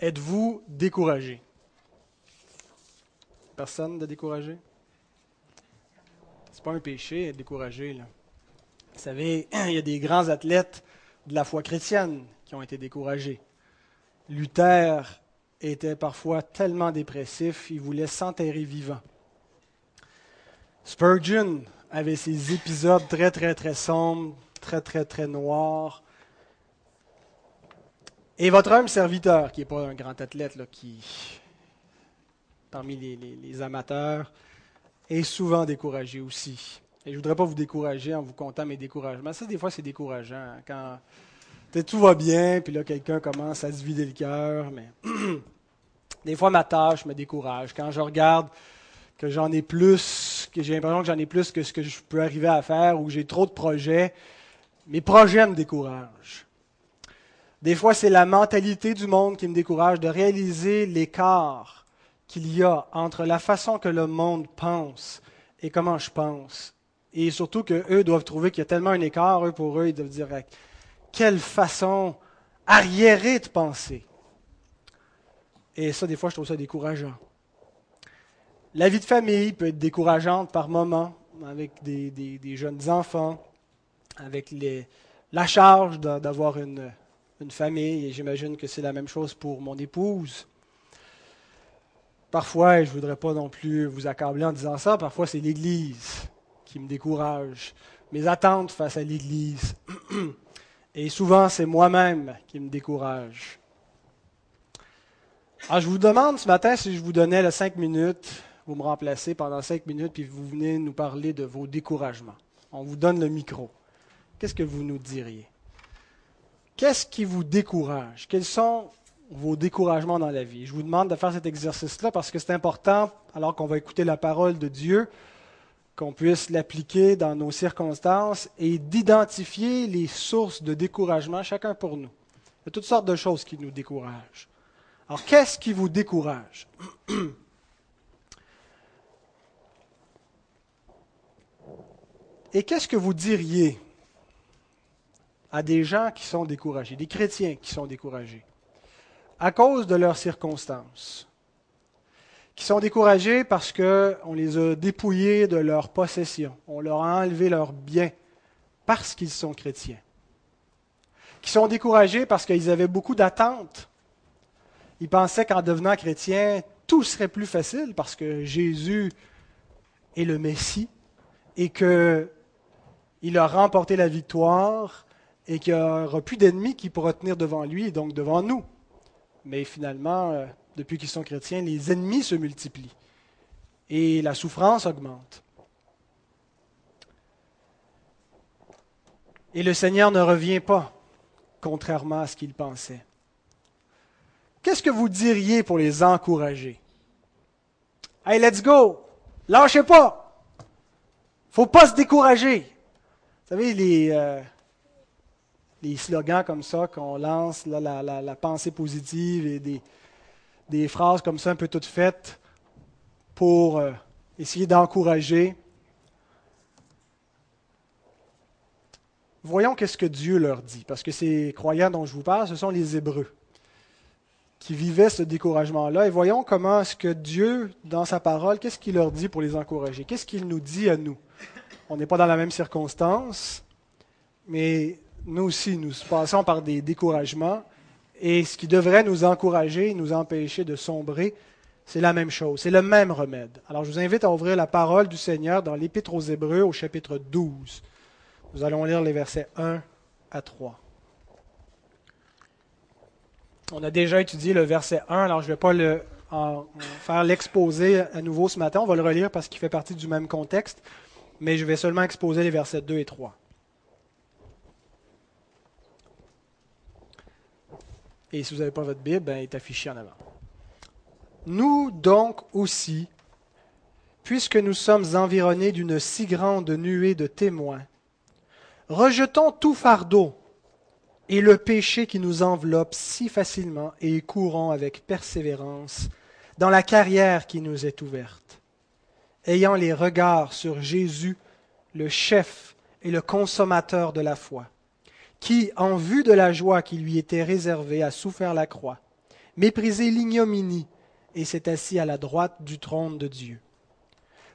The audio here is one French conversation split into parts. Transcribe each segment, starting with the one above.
Êtes-vous découragé? Personne de découragé? C'est pas un péché être découragé. Vous savez, il y a des grands athlètes de la foi chrétienne qui ont été découragés. Luther était parfois tellement dépressif, il voulait s'enterrer vivant. Spurgeon avait ses épisodes très, très, très sombres, très, très, très noirs. Et votre homme serviteur, qui n'est pas un grand athlète, là, qui, parmi les, amateurs, est souvent découragé aussi. Et je ne voudrais pas vous décourager en vous comptant mes découragements. Ça, des fois, c'est décourageant. Hein, quand tout va bien, puis là, quelqu'un commence à se vider le cœur. Mais des fois, ma tâche me décourage. Quand je regarde que j'en ai plus, que j'ai l'impression que j'en ai plus que ce que je peux arriver à faire, ou j'ai trop de projets, mes projets me découragent. Des fois, c'est la mentalité du monde qui me décourage de réaliser l'écart qu'il y a entre la façon que le monde pense et comment je pense. Et surtout qu'eux doivent trouver qu'il y a tellement un écart, eux, pour eux, ils doivent dire quelle façon arriérée de penser. Et ça, des fois, je trouve ça décourageant. La vie de famille peut être décourageante par moments, avec des, jeunes enfants, avec la charge d'avoir une, une famille, et j'imagine que c'est la même chose pour mon épouse. Parfois, je ne voudrais pas non plus vous accabler en disant ça, parfois c'est l'Église qui me décourage, mes attentes face à l'Église. Et souvent, c'est moi-même qui me décourage. Alors, je vous demande ce matin si je vous donnais les cinq minutes, vous me remplacez pendant cinq minutes, puis vous venez nous parler de vos découragements. On vous donne le micro. Qu'est-ce que vous nous diriez? Qu'est-ce qui vous décourage? Quels sont vos découragements dans la vie? Je vous demande de faire cet exercice-là parce que c'est important, alors qu'on va écouter la parole de Dieu, qu'on puisse l'appliquer dans nos circonstances et d'identifier les sources de découragement, chacun pour nous. Il y a toutes sortes de choses qui nous découragent. Alors, qu'est-ce qui vous décourage? Et qu'est-ce que vous diriez à des gens qui sont découragés, des chrétiens qui sont découragés, à cause de leurs circonstances, qui sont découragés parce qu'on les a dépouillés de leurs possessions, on leur a enlevé leurs biens parce qu'ils sont chrétiens, qui sont découragés parce qu'ils avaient beaucoup d'attentes. Ils pensaient qu'en devenant chrétiens, tout serait plus facile parce que Jésus est le Messie et qu'il a remporté la victoire et qu'il n'y aura plus d'ennemis qui pourra tenir devant lui et donc devant nous. Mais finalement, euh, depuis qu'ils sont chrétiens, les ennemis se multiplient et la souffrance augmente. Et le Seigneur ne revient pas, contrairement à ce qu'il pensait. Qu'est-ce que vous diriez pour les encourager? Hey, let's go! Lâchez pas! Faut pas se décourager. Vous savez, les, euh, des slogans comme ça qu'on lance, la, pensée positive et des, phrases comme ça un peu toutes faites pour euh, essayer d'encourager. Voyons qu'est-ce que Dieu leur dit, parce que ces croyants dont je vous parle, ce sont les Hébreux qui vivaient ce découragement-là. Et voyons comment est-ce que Dieu, dans sa parole, qu'est-ce qu'il leur dit pour les encourager? Qu'est-ce qu'il nous dit à nous? On n'est pas dans la même circonstance, mais nous aussi, nous passons par des découragements. Et ce qui devrait nous encourager, nous empêcher de sombrer, c'est la même chose, c'est le même remède. Alors je vous invite à ouvrir la parole du Seigneur dans l'Épître aux Hébreux au chapitre 12. Nous allons lire les versets 1 à 3. On a déjà étudié le verset 1, alors je ne vais pas le, faire l'exposer à nouveau ce matin. On va le relire parce qu'il fait partie du même contexte, mais je vais seulement exposer les versets 2 et 3. Et si vous n'avez pas votre Bible, ben, est affiché en avant. Nous donc aussi, puisque nous sommes environnés d'une si grande nuée de témoins, rejetons tout fardeau et le péché qui nous enveloppe si facilement et courons avec persévérance dans la carrière qui nous est ouverte, ayant les regards sur Jésus, le chef et le consommateur de la foi qui, en vue de la joie qui lui était réservée, a souffert la croix, méprisé l'ignominie et s'est assis à la droite du trône de Dieu.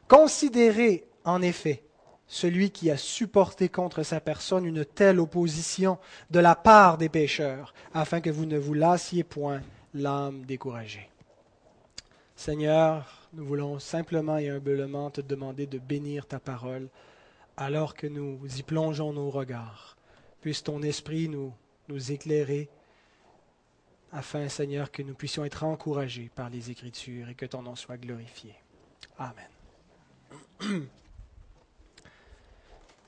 Considérez en effet celui qui a supporté contre sa personne une telle opposition de la part des pécheurs, afin que vous ne vous lassiez point l'âme découragée. Seigneur, nous voulons simplement et humblement te demander de bénir ta parole alors que nous y plongeons nos regards. Puisse ton esprit nous, éclairer afin, Seigneur, que nous puissions être encouragés par les Écritures et que ton nom soit glorifié. Amen.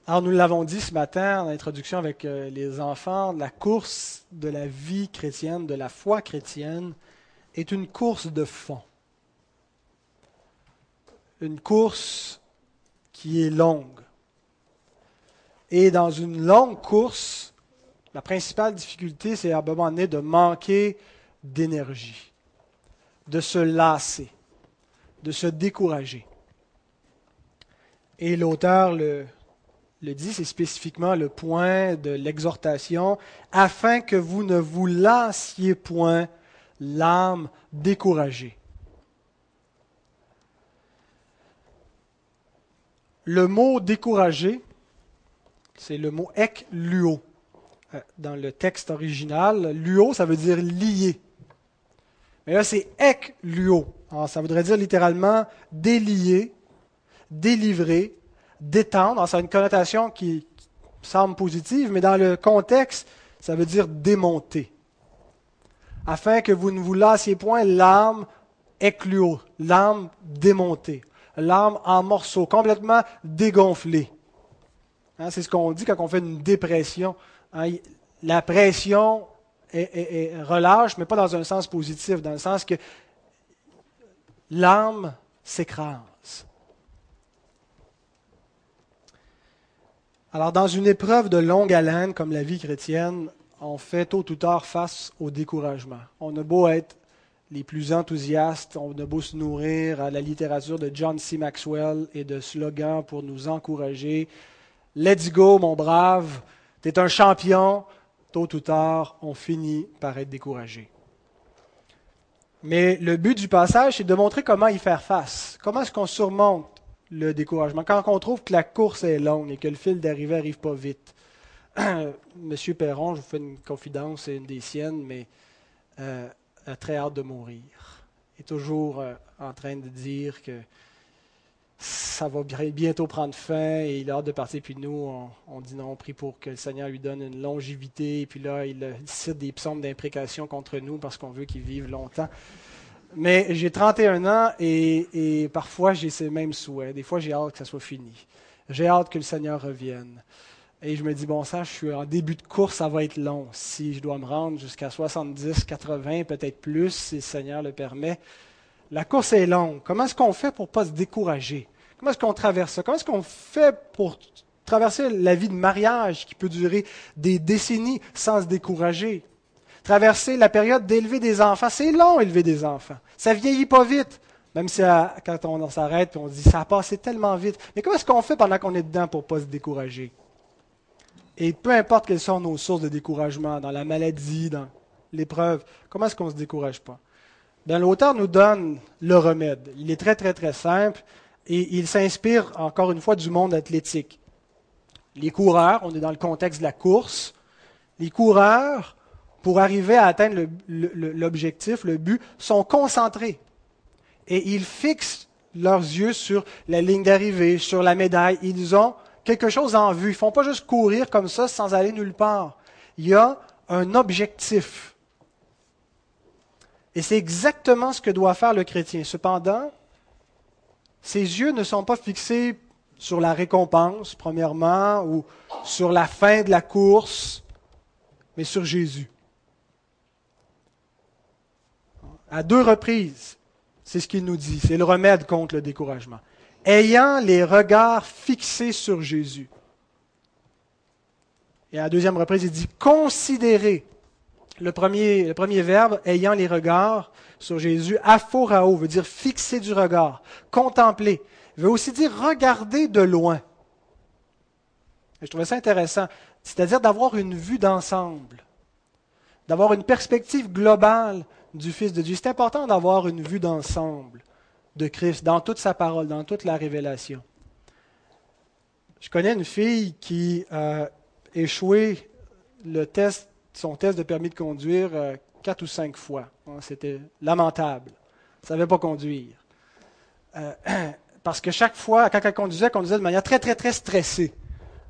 Alors nous l'avons dit ce matin en introduction avec euh, les enfants, la course de la vie chrétienne, de la foi chrétienne, est une course de fond. Une course qui est longue. Et dans une longue course, la principale difficulté, c'est à un moment donné de manquer d'énergie, de se lasser, de se décourager. Et l'auteur le, le dit, c'est spécifiquement le point de l'exhortation, afin que vous ne vous lassiez point l'âme découragée. Le mot découragé, c'est le mot ek luo euh, dans le texte original. Luo, ça veut dire lié. Mais là, c'est ek luo. ça voudrait dire littéralement délier, délivrer, détendre. ça a une connotation qui semble positive, mais dans le contexte, ça veut dire démonter. Afin que vous ne vous lassiez point l'âme écluo, l'âme démontée, l'âme en morceaux, complètement dégonflée. Hein, c'est ce qu'on dit quand on fait une dépression. Hein, la pression relâche, mais pas dans un sens positif, dans le sens que l'âme s'écrase. Alors, dans une épreuve de longue haleine comme la vie chrétienne, on fait tôt ou tard face au découragement. On a beau être les plus enthousiastes, on a beau se nourrir à la littérature de John C. Maxwell et de slogans pour nous encourager. Let's go, mon brave, t'es un champion. Tôt ou tard, on finit par être découragé. Mais le but du passage, c'est de montrer comment y faire face. Comment est-ce qu'on surmonte le découragement? Quand on trouve que la course est longue et que le fil d'arrivée n'arrive pas vite. Monsieur Perron, je vous fais une confidence, c'est une des siennes, mais euh, a très hâte de mourir. Il est toujours euh, en train de dire que ça va bientôt prendre fin et il a hâte de partir. Puis nous, on, dit non, on prie pour que le Seigneur lui donne une longévité. Et puis là, il, il cite des psaumes d'imprécation contre nous parce qu'on veut qu'il vive longtemps. Mais j'ai 31 ans et, parfois j'ai ces mêmes souhaits. Des fois, j'ai hâte que ça soit fini. J'ai hâte que le Seigneur revienne. Et je me dis, bon ça, je suis en début de course, ça va être long. Si je dois me rendre jusqu'à 70, 80, peut-être plus, si le Seigneur le permet. La course est longue. Comment est-ce qu'on fait pour ne pas se décourager? Comment est-ce qu'on traverse ça? Comment est-ce qu'on fait pour traverser la vie de mariage qui peut durer des décennies sans se décourager? traverser la période d'élever des enfants. C'est long, élever des enfants. Ça vieillit pas vite. Même si quand on, s'arrête, on dit ça a passé tellement vite. Mais comment est-ce qu'on fait pendant qu'on est dedans pour ne pas se décourager? Et peu importe quelles sont nos sources de découragement, dans la maladie, dans l'épreuve, comment est-ce qu'on ne se décourage pas? Bien, l'auteur nous donne le remède. Il est très, très, très simple et il s'inspire, encore une fois, du monde athlétique. Les coureurs, on est dans le contexte de la course, les coureurs pour arriver à atteindre l'objectif, le, but, sont concentrés. Et ils fixent leurs yeux sur la ligne d'arrivée, sur la médaille. Ils ont quelque chose en vue. Ils ne font pas juste courir comme ça sans aller nulle part. Il y a un objectif. Et c'est exactement ce que doit faire le chrétien. Cependant, ses yeux ne sont pas fixés sur la récompense, premièrement, ou sur la fin de la course, mais sur Jésus. à deux reprises. C'est ce qu'il nous dit. C'est le remède contre le découragement. Ayant les regards fixés sur Jésus. Et à la deuxième reprise, il dit considérer. Le premier, verbe, ayant les regards sur Jésus, aphorao, veut dire fixer du regard, contempler. Veut aussi dire regarder de loin. Je trouvais ça intéressant. C'est-à-dire d'avoir une vue d'ensemble, d'avoir une perspective globale du Fils de Dieu. C'est important d'avoir une vue d'ensemble de Christ dans toute sa parole, dans toute la révélation. Je connais une fille qui a échoué le test, son test de permis de conduire euh, quatre ou cinq fois. C'était lamentable. Elle ne savait pas conduire. Euh, parce que chaque fois, quand elle conduisait, elle conduisait de manière très, très, très stressée.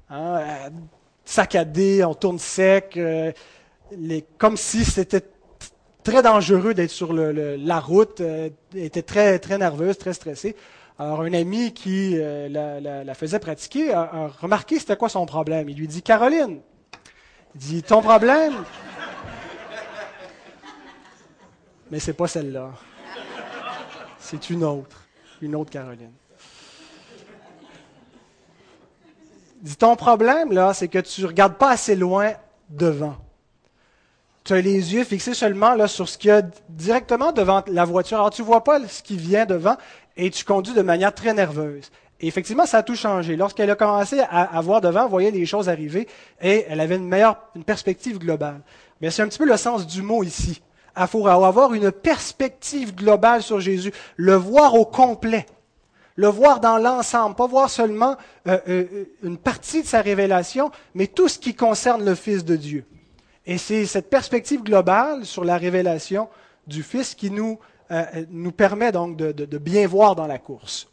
Hein, euh, saccadée, on tourne sec, comme si c'était très dangereux d'être sur la route, elle était très, très nerveuse, très stressée. Alors, un ami qui la, faisait pratiquer a, remarqué c'était quoi son problème. Il lui dit Caroline, dit Ton problème, mais c'est pas celle-là. C'est une autre, une autre Caroline. Dis ton problème là, c'est que tu regardes pas assez loin devant. Tu as les yeux fixés seulement là sur ce qu'il y a directement devant la voiture. Alors tu vois pas ce qui vient devant et tu conduis de manière très nerveuse. Et effectivement, ça a tout changé. Lorsqu'elle a commencé à, voir devant, elle voyait les choses arriver et elle avait une meilleure, une perspective globale. Mais c'est un petit peu le sens du mot ici il faut avoir une perspective globale sur Jésus, le voir au complet, le voir dans l'ensemble, pas voir seulement euh, euh, une partie de sa révélation, mais tout ce qui concerne le Fils de Dieu. Et c'est cette perspective globale sur la révélation du Fils qui nous, euh, nous permet donc de, de, bien voir dans la course.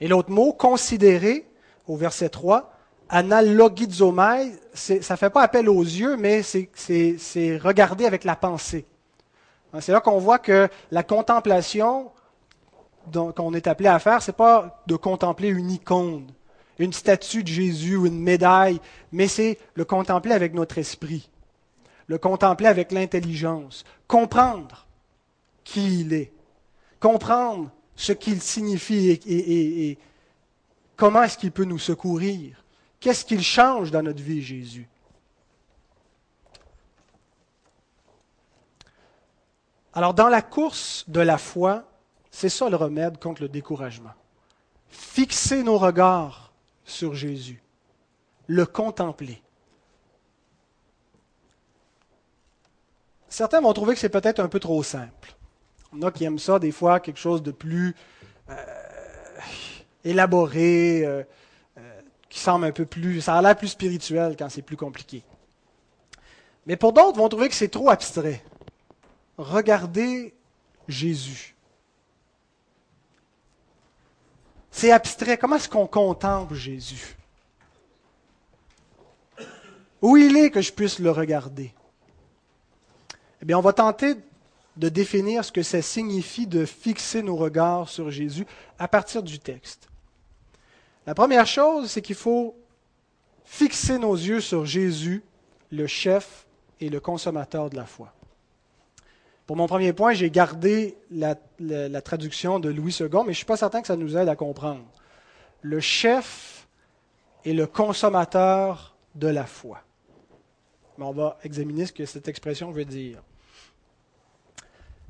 Et l'autre mot, considérer, au verset 3, analogizomai, ça ne fait pas appel aux yeux, mais c'est regarder avec la pensée. Hein, c'est là qu'on voit que la contemplation qu'on est appelé à faire, ce n'est pas de contempler une icône, une statue de Jésus ou une médaille, mais c'est le contempler avec notre esprit, le contempler avec l'intelligence, comprendre qui il est, comprendre ce qu'il signifie et comment est-ce qu'il peut nous secourir? Qu'est-ce qu'il change dans notre vie, Jésus? Alors, dans la course de la foi, c'est ça le remède contre le découragement. Fixer nos regards sur Jésus, le contempler. Certains vont trouver que c'est peut-être un peu trop simple. En a qui aiment ça, des fois, quelque chose de plus euh, élaboré. Euh, qui semble un peu plus, ça a l'air plus spirituel quand c'est plus compliqué. Mais pour d'autres, vont trouver que c'est trop abstrait. Regardez Jésus. C'est abstrait. Comment est-ce qu'on contemple Jésus? Où il est que je puisse le regarder? Eh bien, on va tenter de définir ce que ça signifie de fixer nos regards sur Jésus à partir du texte. La première chose, c'est qu'il faut fixer nos yeux sur Jésus, le chef et le consommateur de la foi. Pour mon premier point, j'ai gardé la, traduction de Louis II, mais je ne suis pas certain que ça nous aide à comprendre. Le chef et le consommateur de la foi. Mais on va examiner ce que cette expression veut dire.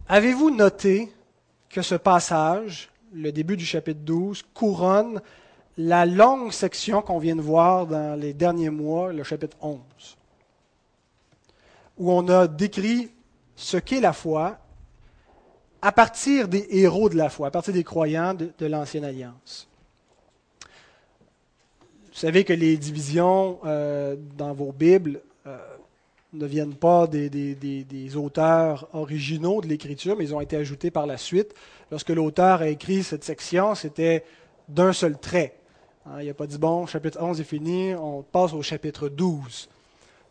Avez-vous noté que ce passage, le début du chapitre 12, couronne la longue section qu'on vient de voir dans les derniers mois, le chapitre 11, où on a décrit ce qu'est la foi à partir des héros de la foi, à partir des croyants de, l'Ancienne Alliance. Vous savez que les divisions euh, dans vos Bibles euh, ne viennent pas des, auteurs originaux de l'Écriture, mais ils ont été ajoutés par la suite. Lorsque l'auteur a écrit cette section, c'était d'un seul trait. Hein, il n'a pas dit, bon, chapitre 11 est fini, on passe au chapitre 12.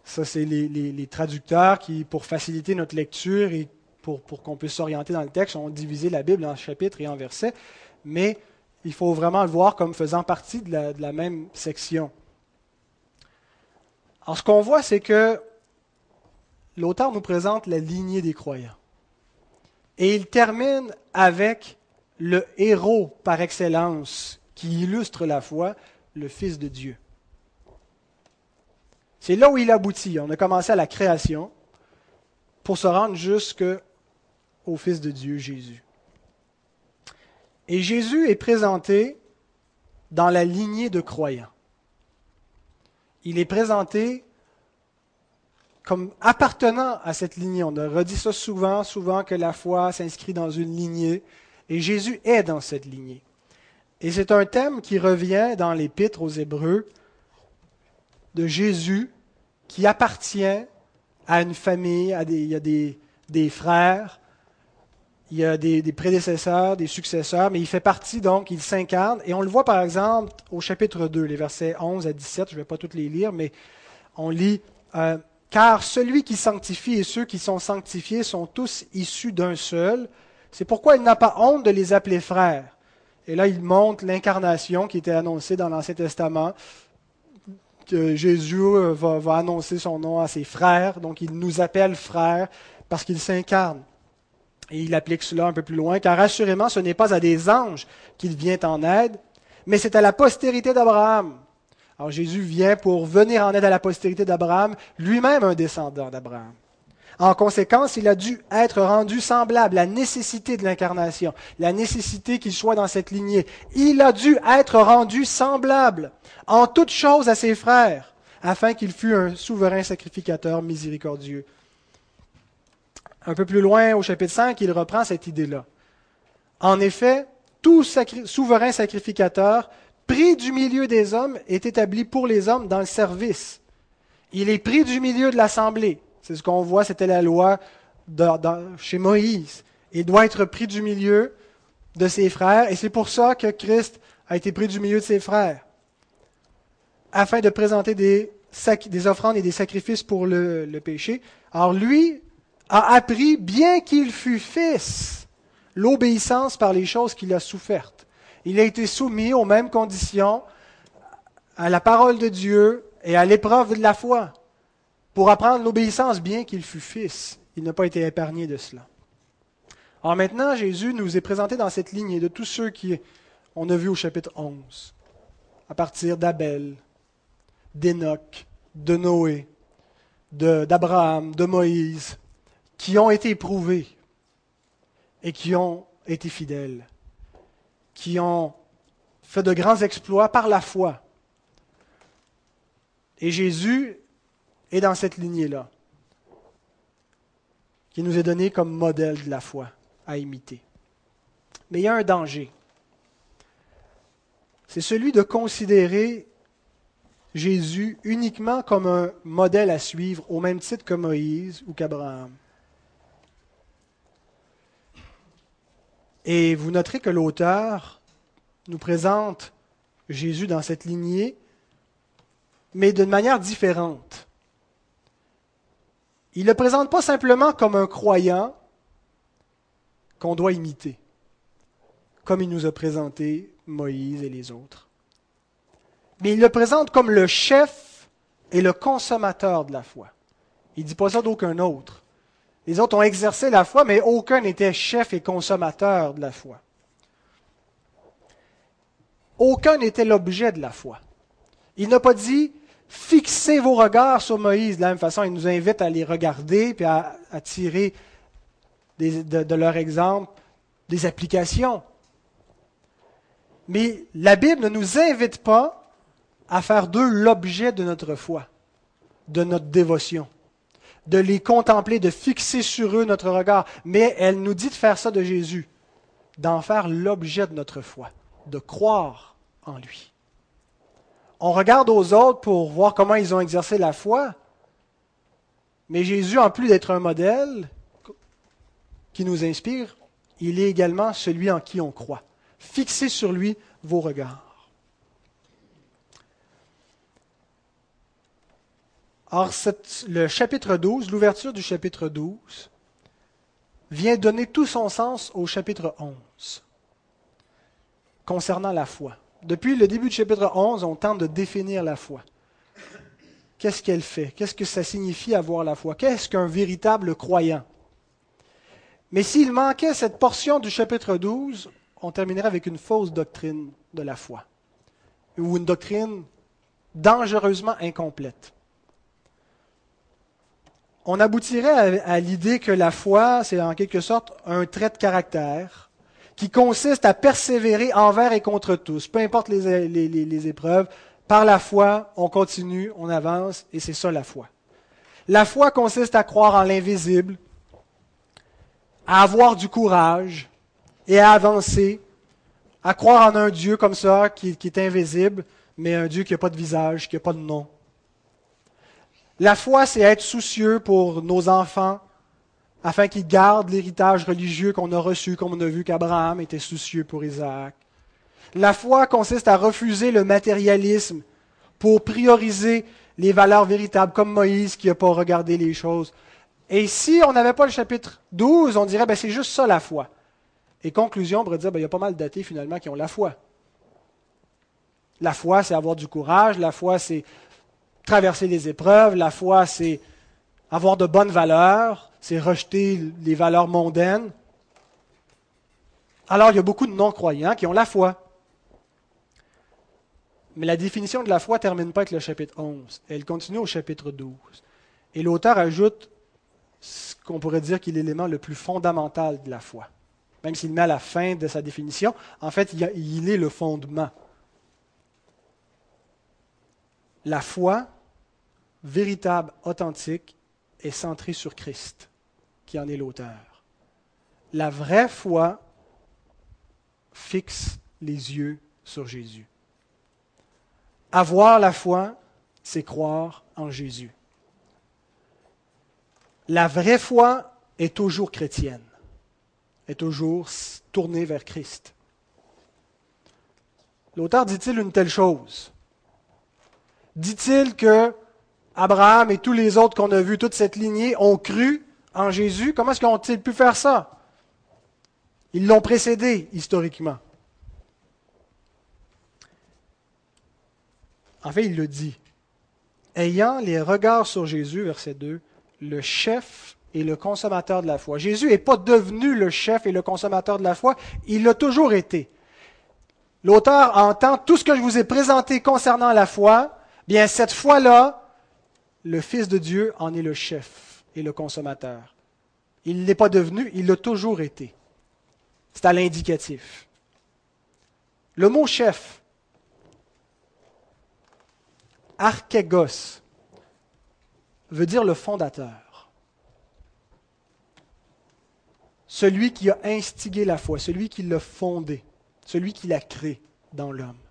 Ça, c'est les, traducteurs qui, pour faciliter notre lecture et pour, qu'on puisse s'orienter dans le texte, ont divisé la Bible en chapitres et en versets. Mais il faut vraiment le voir comme faisant partie de la même section. Alors, ce qu'on voit, c'est que l'auteur nous présente la lignée des croyants. Et il termine avec le héros par excellence qui illustre la foi, le Fils de Dieu. C'est là où il aboutit. On a commencé à la création pour se rendre jusqu'au Fils de Dieu, Jésus. Et Jésus est présenté dans la lignée de croyants. Il est présenté comme appartenant à cette lignée. On a redit ça souvent, souvent que la foi s'inscrit dans une lignée, et Jésus est dans cette lignée. Et c'est un thème qui revient dans l'épître aux Hébreux de Jésus qui appartient à une famille, il y a des, frères, il y a des, prédécesseurs, des successeurs, mais il fait partie donc, il s'incarne. Et on le voit par exemple au chapitre 2, les versets 11 à 17, je ne vais pas toutes les lire, mais on lit euh, Car celui qui sanctifie et ceux qui sont sanctifiés sont tous issus d'un seul. C'est pourquoi il n'a pas honte de les appeler frères. Et là, il montre l'incarnation qui était annoncée dans l'Ancien Testament, que Jésus euh, va, va annoncer son nom à ses frères, donc il nous appelle frères parce qu'il s'incarne. Et il applique cela un peu plus loin, car assurément ce n'est pas à des anges qu'il vient en aide, mais c'est à la postérité d'Abraham. Alors Jésus vient pour venir en aide à la postérité d'Abraham, lui-même un descendant d'Abraham. En conséquence, il a dû être rendu semblable, la nécessité de l'incarnation, la nécessité qu'il soit dans cette lignée. Il a dû être rendu semblable en toutes choses à ses frères, afin qu'il fût un souverain sacrificateur miséricordieux. Un peu plus loin, au chapitre 5, il reprend cette idée-là. En effet, tout souverain sacrificateur pris du milieu des hommes est établi pour les hommes dans le service. Il est pris du milieu de l'assemblée. C'est ce qu'on voit, c'était la loi chez Moïse. Il doit être pris du milieu de ses frères, et c'est pour ça que Christ a été pris du milieu de ses frères, afin de présenter des, des offrandes et des sacrifices pour le, le péché. Alors lui, a appris, bien qu'il fût fils, l'obéissance par les choses qu'il a souffertes. Il a été soumis aux mêmes conditions à la parole de Dieu et à l'épreuve de la foi pour apprendre l'obéissance, bien qu'il fût fils. Il n'a pas été épargné de cela. Alors maintenant, Jésus nous est présenté dans cette lignée de tous ceux qui on a vu au chapitre 11, à partir d'Abel, d'Enoch, de Noé, d'Abraham, de Moïse, qui ont été éprouvés et qui ont été fidèles, qui ont fait de grands exploits par la foi. Et Jésus est dans cette lignée-là, qui nous est donné comme modèle de la foi à imiter. Mais il y a un danger. C'est celui de considérer Jésus uniquement comme un modèle à suivre, au même titre que Moïse ou qu'Abraham. Et vous noterez que l'auteur nous présente Jésus dans cette lignée, mais d'une manière différente. Il ne le présente pas simplement comme un croyant qu'on doit imiter, comme il nous a présenté Moïse et les autres. Mais il le présente comme le chef et le consommateur de la foi. Il ne dit pas ça d'aucun autre. Les autres ont exercé la foi, mais aucun n'était chef et consommateur de la foi. Aucun n'était l'objet de la foi. Il n'a pas dit fixez vos regards sur Moïse. De la même façon, il nous invite à les regarder et à, tirer de, de leur exemple des applications. Mais la Bible ne nous invite pas à faire d'eux l'objet de notre foi, de notre dévotion de les contempler, de fixer sur eux notre regard, mais elle nous dit de faire ça de Jésus, d'en faire l'objet de notre foi, de croire en lui. On regarde aux autres pour voir comment ils ont exercé la foi, mais Jésus, en plus d'être un modèle qui nous inspire, il est également celui en qui on croit. Fixez sur lui vos regards. Or, le chapitre 12, l'ouverture du chapitre 12, vient donner tout son sens au chapitre 11, concernant la foi. Depuis le début du chapitre 11, on tente de définir la foi. Qu'est-ce qu'elle fait? Qu'est-ce que ça signifie avoir la foi? Qu'est-ce qu'un véritable croyant? Mais s'il manquait cette portion du chapitre 12, on terminerait avec une fausse doctrine de la foi, ou une doctrine dangereusement incomplète on aboutirait à, l'idée que la foi, c'est en quelque sorte un trait de caractère qui consiste à persévérer envers et contre tous, peu importe les, épreuves. Par la foi, on continue, on avance, et c'est ça la foi. La foi consiste à croire en l'invisible, à avoir du courage et à avancer, à croire en un Dieu comme ça qui, est invisible, mais un Dieu qui n'a pas de visage, qui n'a pas de nom. La foi, c'est être soucieux pour nos enfants, afin qu'ils gardent l'héritage religieux qu'on a reçu, comme on a vu qu'Abraham était soucieux pour Isaac. La foi consiste à refuser le matérialisme pour prioriser les valeurs véritables, comme Moïse qui n'a pas regardé les choses. Et si on n'avait pas le chapitre 12, on dirait, ben, c'est juste ça la foi. Et conclusion, on pourrait dire, ben, il y a pas mal d'athées finalement qui ont la foi. La foi, c'est avoir du courage, la foi, c'est traverser les épreuves, la foi, c'est avoir de bonnes valeurs, c'est rejeter les valeurs mondaines. Alors, il y a beaucoup de non-croyants qui ont la foi. Mais la définition de la foi ne termine pas avec le chapitre 11. Elle continue au chapitre 12. Et l'auteur ajoute ce qu'on pourrait dire qui est l'élément le plus fondamental de la foi. Même s'il met à la fin de sa définition, en fait, il est le fondement. La foi, véritable, authentique, est centrée sur Christ, qui en est l'auteur. La vraie foi fixe les yeux sur Jésus. Avoir la foi, c'est croire en Jésus. La vraie foi est toujours chrétienne, est toujours tournée vers Christ. L'auteur dit-il une telle chose? Dit-il que Abraham et tous les autres qu'on a vus, toute cette lignée, ont cru en Jésus Comment est-ce qu'ils ont-ils pu faire ça? Ils l'ont précédé historiquement. En fait, il le dit. Ayant les regards sur Jésus, verset 2, le chef et le consommateur de la foi. Jésus n'est pas devenu le chef et le consommateur de la foi, il l'a toujours été. L'auteur entend tout ce que je vous ai présenté concernant la foi, bien cette foi-là, le Fils de Dieu en est le chef et le consommateur. Il ne l'est pas devenu, il l'a toujours été. C'est à l'indicatif. Le mot chef, archegos, veut dire le fondateur. Celui qui a instigé la foi, celui qui l'a fondée, celui qui l'a créé dans l'homme.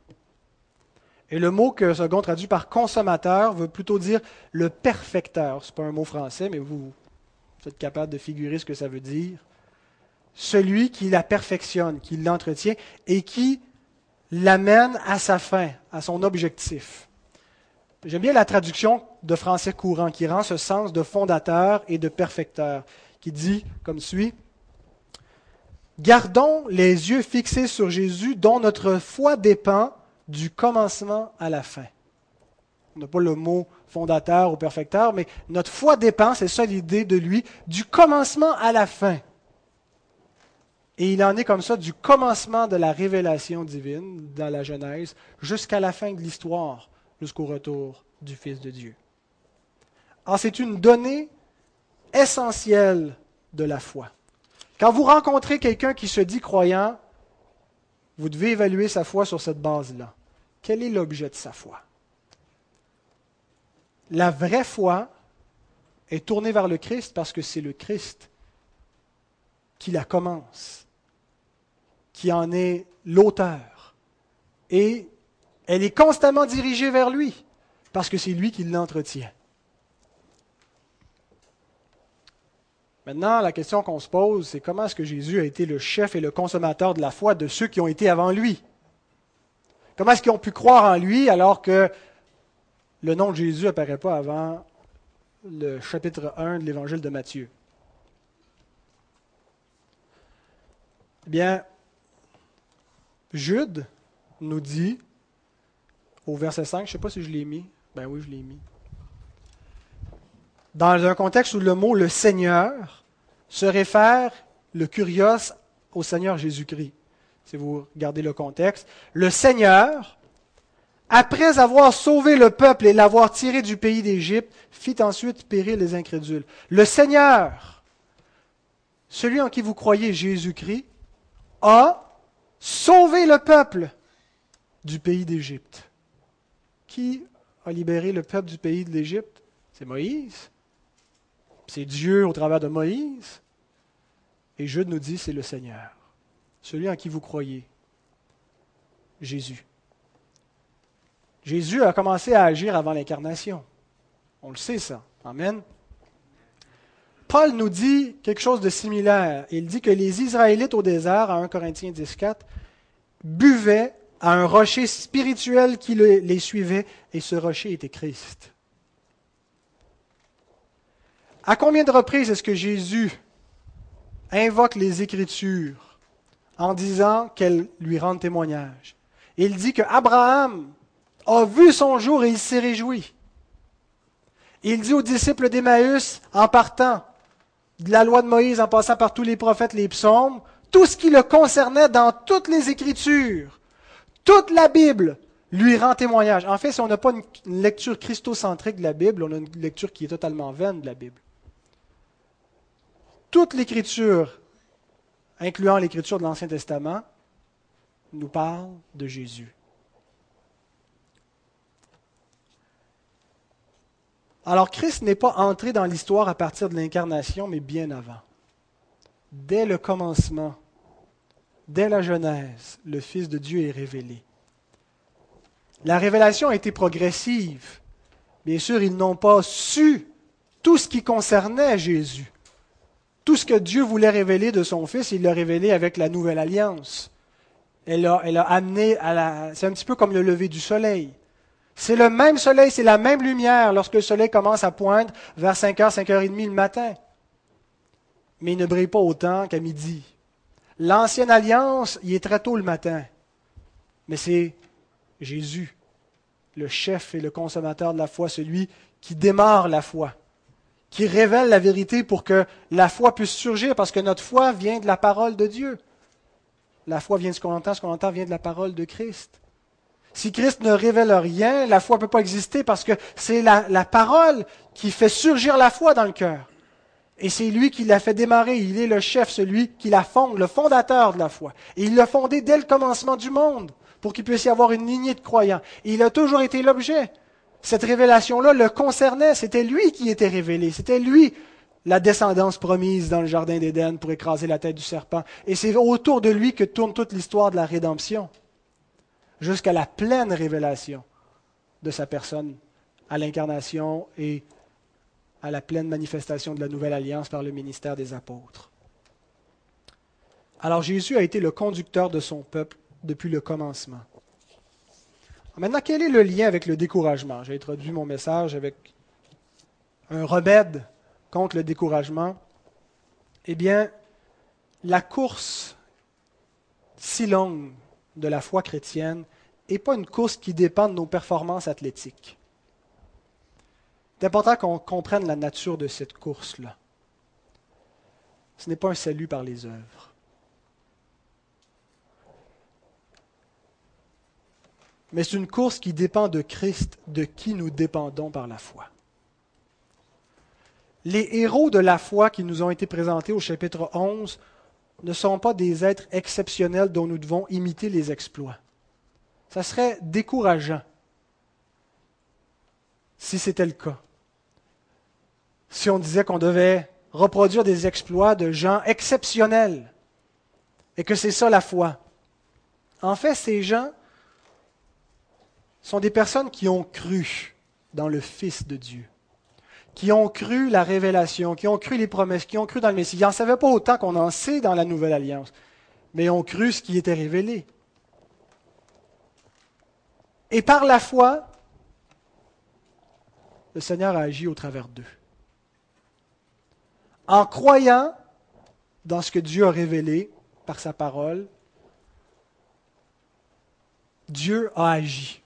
Et le mot que Second traduit par consommateur veut plutôt dire le perfecteur. Ce n'est pas un mot français, mais vous, vous êtes capable de figurer ce que ça veut dire. Celui qui la perfectionne, qui l'entretient et qui l'amène à sa fin, à son objectif. J'aime bien la traduction de français courant qui rend ce sens de fondateur et de perfecteur, qui dit comme suit Gardons les yeux fixés sur Jésus, dont notre foi dépend du commencement à la fin. On n'a pas le mot fondateur ou perfecteur, mais notre foi dépend, c'est ça l'idée de lui, du commencement à la fin. Et il en est comme ça du commencement de la révélation divine dans la Genèse jusqu'à la fin de l'histoire, jusqu'au retour du Fils de Dieu. Alors c'est une donnée essentielle de la foi. Quand vous rencontrez quelqu'un qui se dit croyant, vous devez évaluer sa foi sur cette base-là. Quel est l'objet de sa foi? La vraie foi est tournée vers le Christ parce que c'est le Christ qui la commence, qui en est l'auteur. Et elle est constamment dirigée vers lui parce que c'est lui qui l'entretient. Maintenant, la question qu'on se pose, c'est comment est-ce que Jésus a été le chef et le consommateur de la foi de ceux qui ont été avant lui? Comment est-ce qu'ils ont pu croire en lui alors que le nom de Jésus n'apparaît pas avant le chapitre 1 de l'évangile de Matthieu? Eh bien, Jude nous dit au verset 5, je ne sais pas si je l'ai mis, ben oui, je l'ai mis dans un contexte où le mot le Seigneur se réfère, le curios, au Seigneur Jésus-Christ. Si vous regardez le contexte, le Seigneur, après avoir sauvé le peuple et l'avoir tiré du pays d'Égypte, fit ensuite périr les incrédules. Le Seigneur, celui en qui vous croyez Jésus-Christ, a sauvé le peuple du pays d'Égypte. Qui a libéré le peuple du pays de l'Égypte? C'est Moïse. C'est Dieu au travers de Moïse. Et Jude nous dit, c'est le Seigneur, celui en qui vous croyez, Jésus. Jésus a commencé à agir avant l'incarnation. On le sait ça. Amen. Paul nous dit quelque chose de similaire. Il dit que les Israélites au désert, à 1 Corinthiens 10.4, buvaient à un rocher spirituel qui les suivait, et ce rocher était Christ. À combien de reprises est-ce que Jésus invoque les Écritures en disant qu'elles lui rendent témoignage? Il dit que Abraham a vu son jour et il s'est réjoui. Il dit aux disciples d'Emmaüs, en partant de la loi de Moïse, en passant par tous les prophètes, les psaumes, tout ce qui le concernait dans toutes les Écritures, toute la Bible lui rend témoignage. En fait, si on n'a pas une lecture christocentrique de la Bible, on a une lecture qui est totalement vaine de la Bible. Toute l'Écriture, incluant l'Écriture de l'Ancien Testament, nous parle de Jésus. Alors Christ n'est pas entré dans l'histoire à partir de l'incarnation, mais bien avant. Dès le commencement, dès la Genèse, le Fils de Dieu est révélé. La révélation a été progressive. Bien sûr, ils n'ont pas su tout ce qui concernait Jésus. Tout ce que Dieu voulait révéler de son Fils, il l'a révélé avec la nouvelle alliance. Elle a, amené à la. C'est un petit peu comme le lever du soleil. C'est le même soleil, c'est la même lumière lorsque le soleil commence à poindre vers 5h, 5h30 le matin. Mais il ne brille pas autant qu'à midi. L'ancienne alliance, il est très tôt le matin. Mais c'est Jésus, le chef et le consommateur de la foi, celui qui démarre la foi qui révèle la vérité pour que la foi puisse surgir, parce que notre foi vient de la parole de Dieu. La foi vient de ce qu'on entend, ce qu'on entend vient de la parole de Christ. Si Christ ne révèle rien, la foi ne peut pas exister parce que c'est la, la, parole qui fait surgir la foi dans le cœur. Et c'est lui qui l'a fait démarrer. Il est le chef, celui qui la fonde, le fondateur de la foi. Et il l'a fondé dès le commencement du monde pour qu'il puisse y avoir une lignée de croyants. Et il a toujours été l'objet cette révélation-là le concernait, c'était lui qui était révélé, c'était lui la descendance promise dans le Jardin d'Éden pour écraser la tête du serpent. Et c'est autour de lui que tourne toute l'histoire de la rédemption, jusqu'à la pleine révélation de sa personne, à l'incarnation et à la pleine manifestation de la nouvelle alliance par le ministère des apôtres. Alors Jésus a été le conducteur de son peuple depuis le commencement. Maintenant, quel est le lien avec le découragement? J'ai introduit mon message avec un remède contre le découragement. Eh bien, la course si longue de la foi chrétienne n'est pas une course qui dépend de nos performances athlétiques. C'est important qu'on comprenne la nature de cette course-là. Ce n'est pas un salut par les œuvres. Mais c'est une course qui dépend de Christ, de qui nous dépendons par la foi. Les héros de la foi qui nous ont été présentés au chapitre 11 ne sont pas des êtres exceptionnels dont nous devons imiter les exploits. Ça serait décourageant si c'était le cas. Si on disait qu'on devait reproduire des exploits de gens exceptionnels et que c'est ça la foi. En fait, ces gens sont des personnes qui ont cru dans le Fils de Dieu, qui ont cru la révélation, qui ont cru les promesses, qui ont cru dans le Messie. Ils n'en savaient pas autant qu'on en sait dans la Nouvelle Alliance, mais ont cru ce qui était révélé. Et par la foi, le Seigneur a agi au travers d'eux. En croyant dans ce que Dieu a révélé par sa parole, Dieu a agi.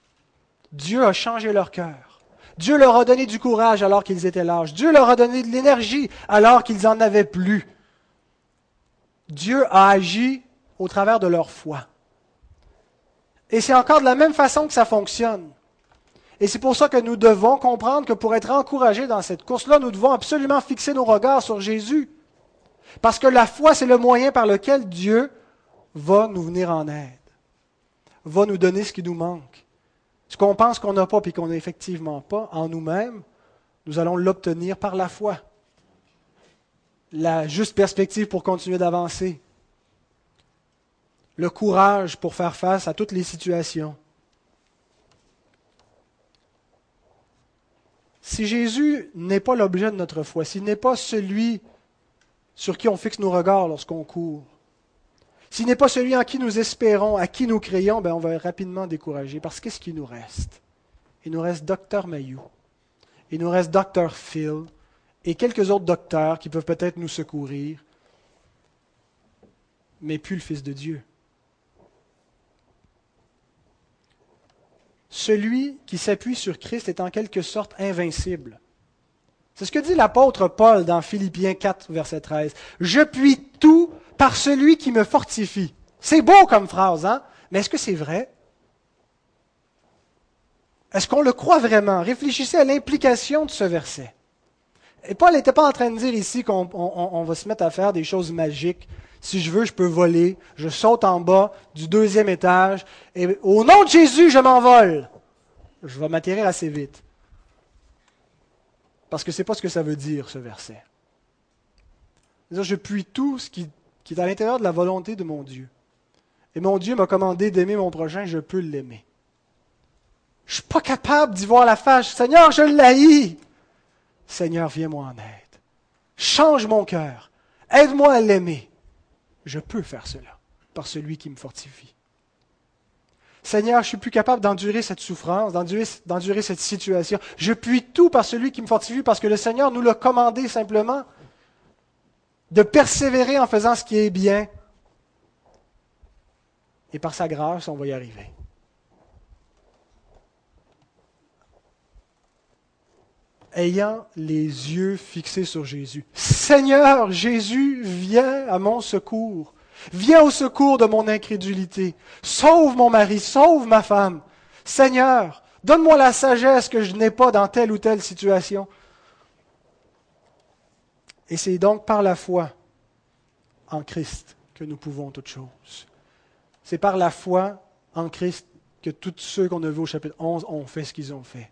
Dieu a changé leur cœur. Dieu leur a donné du courage alors qu'ils étaient lâches. Dieu leur a donné de l'énergie alors qu'ils n'en avaient plus. Dieu a agi au travers de leur foi. Et c'est encore de la même façon que ça fonctionne. Et c'est pour ça que nous devons comprendre que pour être encouragés dans cette course-là, nous devons absolument fixer nos regards sur Jésus. Parce que la foi, c'est le moyen par lequel Dieu va nous venir en aide, va nous donner ce qui nous manque. Ce qu'on pense qu'on n'a pas et qu'on n'a effectivement pas en nous-mêmes, nous allons l'obtenir par la foi. la juste perspective pour continuer d'avancer, le courage pour faire face à toutes les situations. Si Jésus n'est pas l'objet de notre foi, s'il n'est pas celui sur qui on fixe nos regards lorsqu'on court, s'il n'est pas celui en qui nous espérons, à qui nous créons, ben on va rapidement décourager. Parce qu'est-ce qui nous reste? Il nous reste Docteur Mayou, il nous reste Docteur Phil, et quelques autres docteurs qui peuvent peut-être nous secourir, mais plus le Fils de Dieu. celui qui s'appuie sur Christ est en quelque sorte invincible. C'est ce que dit l'apôtre Paul dans Philippiens 4, verset 13. Je puis tout par celui qui me fortifie. C'est beau comme phrase, hein? Mais est-ce que c'est vrai? Est-ce qu'on le croit vraiment? Réfléchissez à l'implication de ce verset. Et Paul n'était pas en train de dire ici qu'on va se mettre à faire des choses magiques si je veux, je peux voler. Je saute en bas du deuxième étage et au nom de Jésus, je m'envole. Je vais m'atterrir assez vite. Parce que ce n'est pas ce que ça veut dire, ce verset. Je puis tout ce qui, qui est à l'intérieur de la volonté de mon Dieu. Et mon Dieu m'a commandé d'aimer mon prochain, je peux l'aimer. Je suis pas capable d'y voir la face. Seigneur, je l'haïs. Seigneur, viens-moi en aide. Change mon cœur. Aide-moi à l'aimer je peux faire cela par celui qui me fortifie. Seigneur, je suis plus capable d'endurer cette souffrance, d'endurer, cette situation. Je puis tout par celui qui me fortifie parce que le Seigneur nous l'a commandé simplement de persévérer en faisant ce qui est bien. Et par sa grâce, on va y arriver. ayant les yeux fixés sur Jésus. Seigneur Jésus, viens à mon secours. Viens au secours de mon incrédulité. Sauve mon mari, sauve ma femme. Seigneur, donne-moi la sagesse que je n'ai pas dans telle ou telle situation. Et c'est donc par la foi en Christ que nous pouvons toutes choses. C'est par la foi en Christ que tous ceux qu'on a vus au chapitre 11 ont fait ce qu'ils ont fait.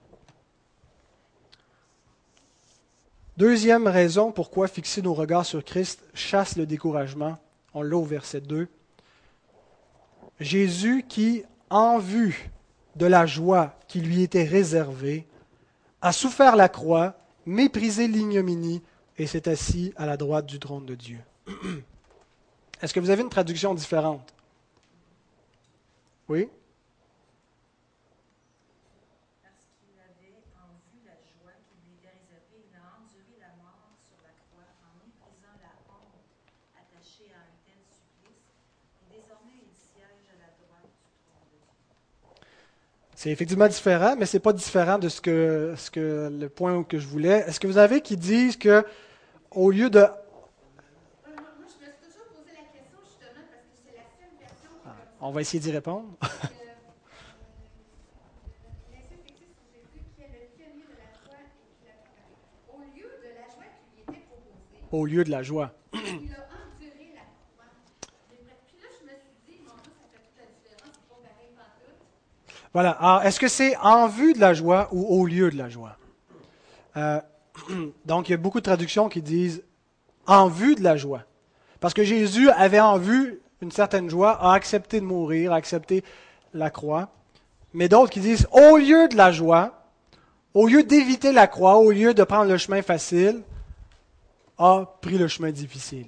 Deuxième raison pourquoi fixer nos regards sur Christ chasse le découragement. On l'a au verset 2. Jésus qui, en vue de la joie qui lui était réservée, a souffert la croix, méprisé l'ignominie et s'est assis à la droite du trône de Dieu. Est-ce que vous avez une traduction différente? Oui? C'est effectivement différent, mais ce n'est pas différent de ce que, ce que le point que je voulais. Est-ce que vous avez qui disent que au lieu de On va essayer d'y répondre. Au lieu de la joie. Voilà. Alors, est-ce que c'est en vue de la joie ou au lieu de la joie? Euh, donc, il y a beaucoup de traductions qui disent en vue de la joie. Parce que Jésus avait en vue une certaine joie, a accepté de mourir, a accepté la croix. Mais d'autres qui disent au lieu de la joie, au lieu d'éviter la croix, au lieu de prendre le chemin facile, a pris le chemin difficile.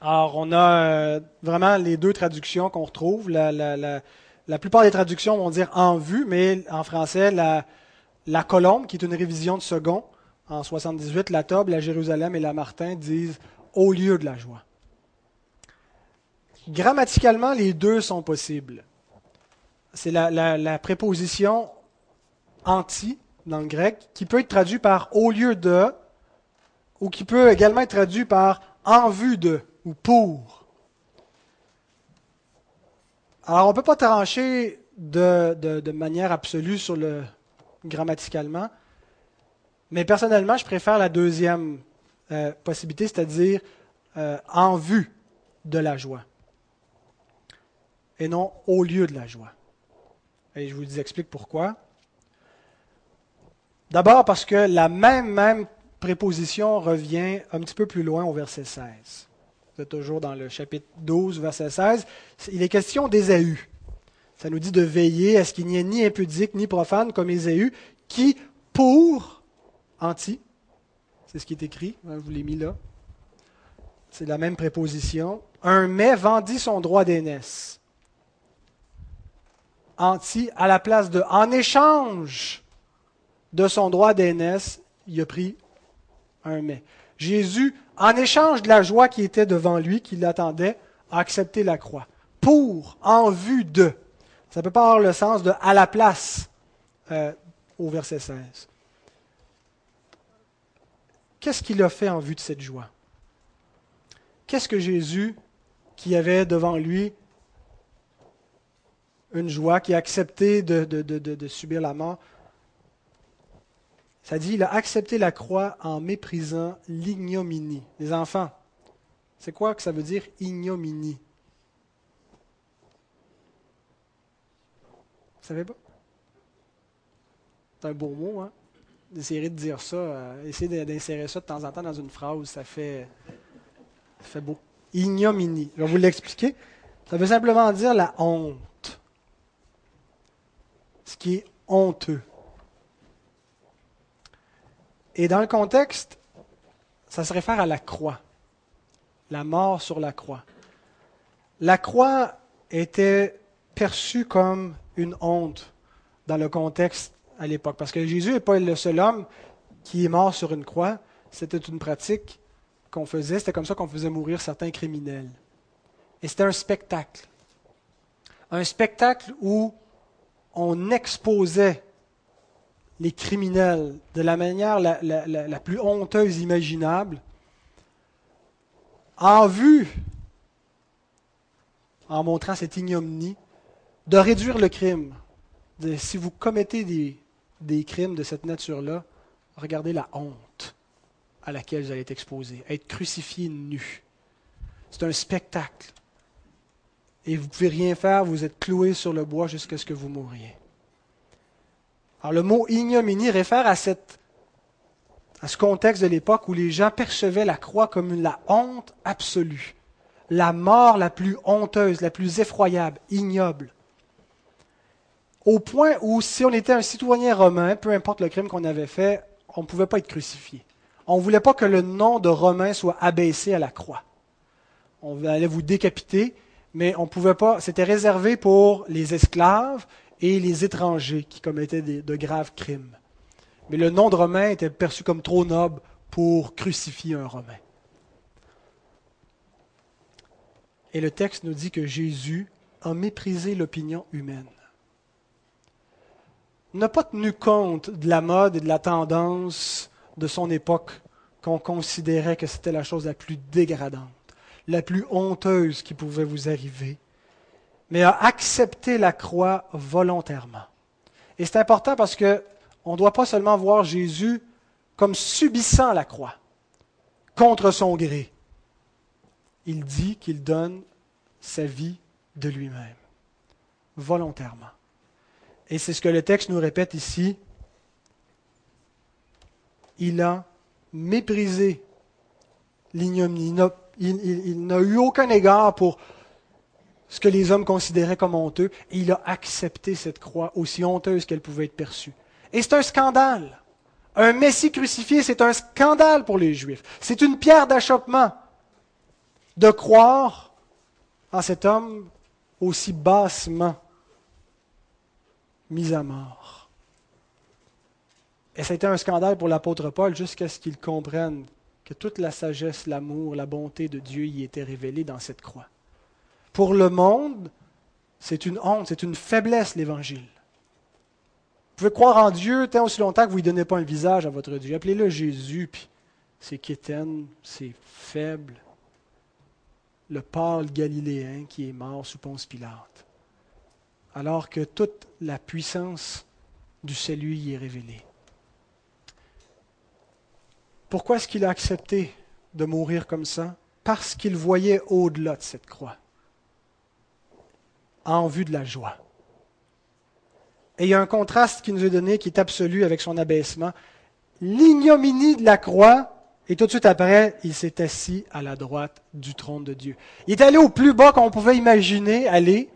Alors, on a euh, vraiment les deux traductions qu'on retrouve. La, plupart des traductions vont dire en vue, mais en français, la colombe, qui est une révision de second, en 78, la table, la Jérusalem et la Martin disent au lieu de la joie. Grammaticalement, les deux sont possibles. C'est la, préposition anti dans le grec qui peut être traduit par au lieu de ou qui peut également être traduit par en vue de ou pour. Alors, on ne peut pas trancher de, manière absolue sur le grammaticalement, mais personnellement, je préfère la deuxième euh, possibilité, c'est-à-dire euh, en vue de la joie, et non au lieu de la joie. Et je vous explique pourquoi. D'abord parce que la même, même préposition revient un petit peu plus loin au verset 16. Vous êtes toujours dans le chapitre 12, verset 16. Il est question d'Ésaü. Ça nous dit de veiller à ce qu'il n'y ait ni impudique ni profane comme Ésaü, qui, pour, anti, c'est ce qui est écrit, je vous l'ai mis là, c'est la même préposition, un mais vendit son droit d'aînesse. Anti, à la place de en échange de son droit d'aînesse, il a pris un mais. Jésus, en échange de la joie qui était devant lui, qui l'attendait, a accepté la croix. Pour, en vue de. Ça peut pas avoir le sens de à la place euh, au verset 16. Qu'est-ce qu'il a fait en vue de cette joie? Qu'est-ce que Jésus, qui avait devant lui une joie, qui a accepté de, subir la mort, ça dit, il a accepté la croix en méprisant l'ignominie. Les enfants, c'est quoi que ça veut dire ignominie? Savez pas? C'est un beau mot, hein? D'essayer de dire ça, euh, essayer d'insérer ça de temps en temps dans une phrase, ça fait, ça fait beau. Ignominie. Je vais vous l'expliquer. Ça veut simplement dire la honte. Ce qui est honteux. Et dans le contexte, ça se réfère à la croix, la mort sur la croix. La croix était perçue comme une honte dans le contexte à l'époque. Parce que Jésus n'est pas le seul homme qui est mort sur une croix. C'était une pratique qu'on faisait. C'était comme ça qu'on faisait mourir certains criminels. Et c'était un spectacle. Un spectacle où on exposait les criminels de la manière la, plus honteuse imaginable en vue, en montrant cette ignominie, de réduire le crime. si vous commettez des, crimes de cette nature-là, regardez la honte à laquelle vous allez être exposé. Être crucifié nu. C'est un spectacle. Et vous ne pouvez rien faire, vous êtes cloué sur le bois jusqu'à ce que vous mouriez. Alors le mot ignominie réfère à, cette, à ce contexte de l'époque où les gens percevaient la croix comme la honte absolue, la mort la plus honteuse, la plus effroyable, ignoble au point où si on était un citoyen romain, peu importe le crime qu'on avait fait, on ne pouvait pas être crucifié. On ne voulait pas que le nom de Romain soit abaissé à la croix. On allait vous décapiter, mais on pouvait pas. C'était réservé pour les esclaves et les étrangers qui commettaient de graves crimes. Mais le nom de Romain était perçu comme trop noble pour crucifier un Romain. Et le texte nous dit que Jésus a méprisé l'opinion humaine n'a pas tenu compte de la mode et de la tendance de son époque qu'on considérait que c'était la chose la plus dégradante, la plus honteuse qui pouvait vous arriver, mais a accepté la croix volontairement. Et c'est important parce que on ne doit pas seulement voir Jésus comme subissant la croix, contre son gré. Il dit qu'il donne sa vie de lui-même, volontairement. Et c'est ce que le texte nous répète ici. Il a méprisé l'ignominie. Il, n'a eu aucun égard pour ce que les hommes considéraient comme honteux, et il a accepté cette croix aussi honteuse qu'elle pouvait être perçue. Et c'est un scandale. Un Messie crucifié, c'est un scandale pour les Juifs. C'est une pierre d'achoppement de croire en cet homme aussi bassement mis à mort. Et été un scandale pour l'apôtre Paul jusqu'à ce qu'il comprenne que toute la sagesse, l'amour, la bonté de Dieu y était révélée dans cette croix. Pour le monde, c'est une honte, c'est une faiblesse l'Évangile. Vous pouvez croire en Dieu tant aussi longtemps que vous ne donnez pas un visage à votre Dieu. Appelez-le Jésus, puis c'est quétaine, c'est faible. Le pâle galiléen qui est mort sous Ponce Pilate alors que toute la puissance du salut y est révélée. Pourquoi est-ce qu'il a accepté de mourir comme ça? Parce qu'il voyait au-delà de cette croix, en vue de la joie. Et il y a un contraste qui nous est donné qui est absolu avec son abaissement. l'ignominie de la croix, et tout de suite après, il s'est assis à la droite du trône de Dieu. Il est allé au plus bas qu'on pouvait imaginer aller,